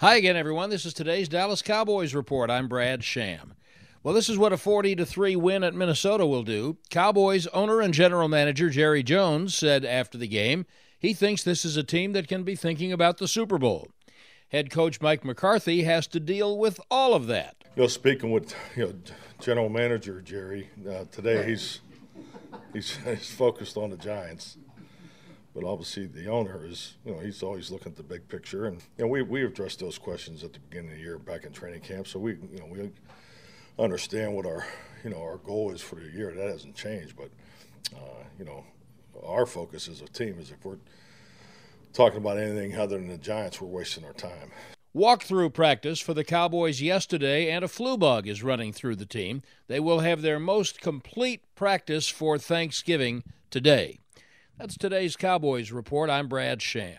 Hi again, everyone. This is today's Dallas Cowboys report. I'm Brad Sham. Well, this is what a 40 to 3 win at Minnesota will do. Cowboys owner and general manager Jerry Jones said after the game he thinks this is a team that can be thinking about the Super Bowl. Head coach Mike McCarthy has to deal with all of that. You know, speaking with you know general manager Jerry uh, today, he's, he's he's focused on the Giants but obviously the owner is, you know, he's always looking at the big picture, and you know, we we addressed those questions at the beginning of the year back in training camp, so we, you know, we understand what our, you know, our goal is for the year. That hasn't changed, but uh, you know, our focus as a team is if we're talking about anything other than the Giants, we're wasting our time. Walkthrough practice for the Cowboys yesterday, and a flu bug is running through the team. They will have their most complete practice for Thanksgiving today. That's today's Cowboys Report. I'm Brad Sham.